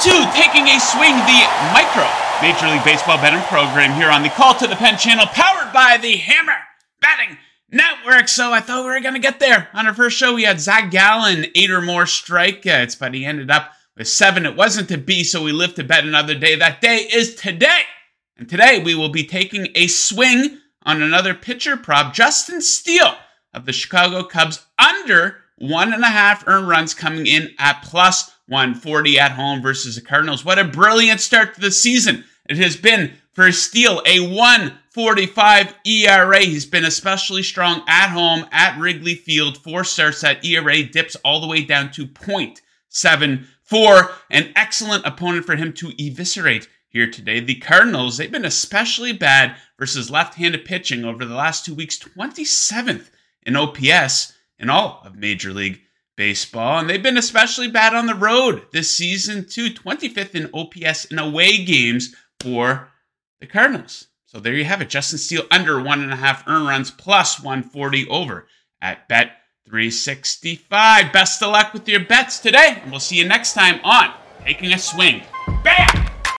to Taking a Swing, the micro Major League Baseball betting program here on the Call to the Pen channel, powered by the Hammer Betting Network. So I thought we were going to get there. On our first show, we had Zach Gallen, eight or more strikeouts, but he ended up with seven. It wasn't to be, so we live to bet another day. That day is today. And today we will be taking a swing on another pitcher prop, Justin Steele of the Chicago Cubs, under one and a half earned runs coming in at plus 140 at home versus the Cardinals. What a brilliant start to the season it has been for Steele, a 145 ERA. He's been especially strong at home at Wrigley Field. Four starts, that ERA dips all the way down to 0.74. An excellent opponent for him to eviscerate here today. The Cardinals, they've been especially bad versus left handed pitching over the last two weeks, 27th in OPS in all of Major League Baseball. And they've been especially bad on the road this season, too. 25th in OPS in away games for the Cardinals. So there you have it. Justin Steele under one and a half earn runs plus 140 over at Bet 365. Best of luck with your bets today. And we'll see you next time on Taking a Swing. Bam!